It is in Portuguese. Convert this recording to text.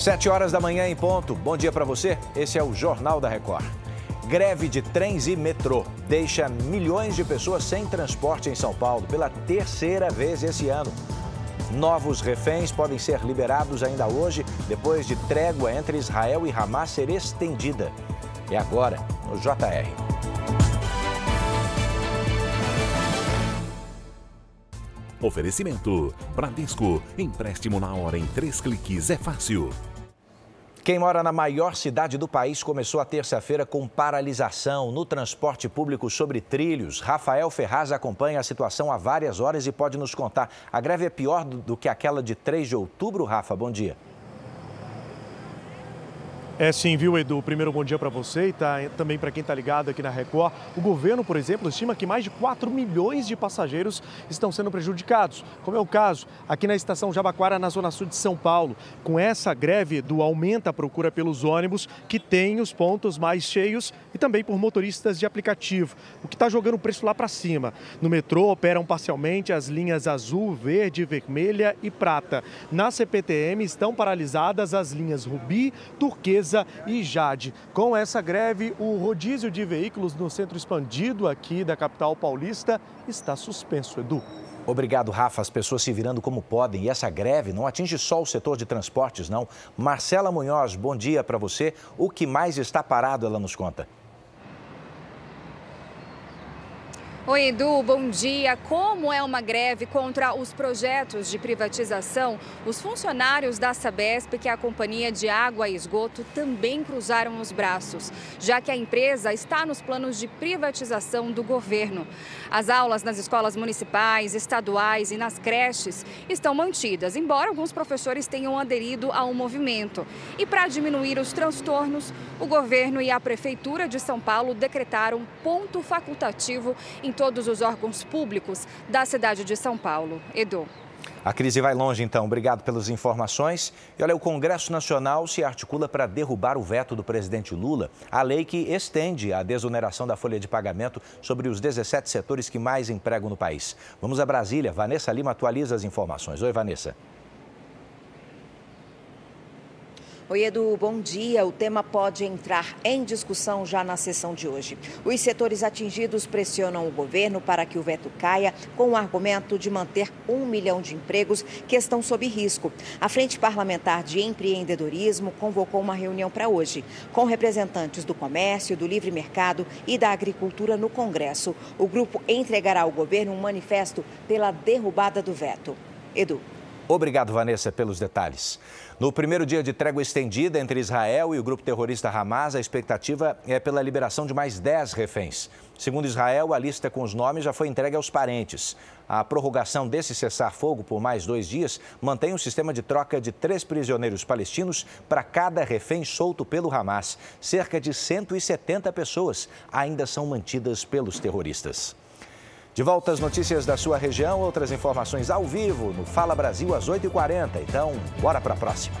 Sete horas da manhã em ponto. Bom dia para você. Esse é o Jornal da Record. Greve de trens e metrô deixa milhões de pessoas sem transporte em São Paulo pela terceira vez esse ano. Novos reféns podem ser liberados ainda hoje, depois de trégua entre Israel e Hamas ser estendida. É agora, no JR. Oferecimento: Bradesco. Empréstimo na hora em três cliques é fácil. Quem mora na maior cidade do país começou a terça-feira com paralisação no transporte público sobre trilhos. Rafael Ferraz acompanha a situação há várias horas e pode nos contar. A greve é pior do que aquela de 3 de outubro, Rafa? Bom dia. É sim, viu, Edu? Primeiro, bom dia para você e tá, também para quem está ligado aqui na Record. O governo, por exemplo, estima que mais de 4 milhões de passageiros estão sendo prejudicados, como é o caso aqui na estação Jabaquara, na zona sul de São Paulo. Com essa greve, Edu, aumenta a procura pelos ônibus que têm os pontos mais cheios e também por motoristas de aplicativo, o que está jogando o preço lá para cima. No metrô operam parcialmente as linhas azul, verde, vermelha e prata. Na CPTM estão paralisadas as linhas rubi, turquesa e Jade. Com essa greve, o rodízio de veículos no centro expandido aqui da capital paulista está suspenso, Edu. Obrigado, Rafa. As pessoas se virando como podem. E essa greve não atinge só o setor de transportes, não. Marcela Munhoz, bom dia para você. O que mais está parado, ela nos conta. Oi, Edu, bom dia. Como é uma greve contra os projetos de privatização, os funcionários da Sabesp, que é a companhia de água e esgoto, também cruzaram os braços, já que a empresa está nos planos de privatização do governo. As aulas nas escolas municipais, estaduais e nas creches estão mantidas, embora alguns professores tenham aderido ao movimento. E para diminuir os transtornos, o governo e a Prefeitura de São Paulo decretaram ponto facultativo em todos os órgãos públicos da cidade de São Paulo. Edu. A crise vai longe, então. Obrigado pelas informações. E olha, o Congresso Nacional se articula para derrubar o veto do presidente Lula, a lei que estende a desoneração da folha de pagamento sobre os 17 setores que mais empregam no país. Vamos a Brasília. Vanessa Lima atualiza as informações. Oi, Vanessa. Oi, Edu, bom dia. O tema pode entrar em discussão já na sessão de hoje. Os setores atingidos pressionam o governo para que o veto caia, com o argumento de manter um milhão de empregos que estão sob risco. A Frente Parlamentar de Empreendedorismo convocou uma reunião para hoje, com representantes do comércio, do livre mercado e da agricultura no Congresso. O grupo entregará ao governo um manifesto pela derrubada do veto. Edu. Obrigado, Vanessa, pelos detalhes. No primeiro dia de trégua estendida entre Israel e o grupo terrorista Hamas, a expectativa é pela liberação de mais 10 reféns. Segundo Israel, a lista com os nomes já foi entregue aos parentes. A prorrogação desse cessar-fogo por mais dois dias mantém um sistema de troca de três prisioneiros palestinos para cada refém solto pelo Hamas. Cerca de 170 pessoas ainda são mantidas pelos terroristas. De volta às notícias da sua região, outras informações ao vivo no Fala Brasil às 8h40. Então, bora para a próxima.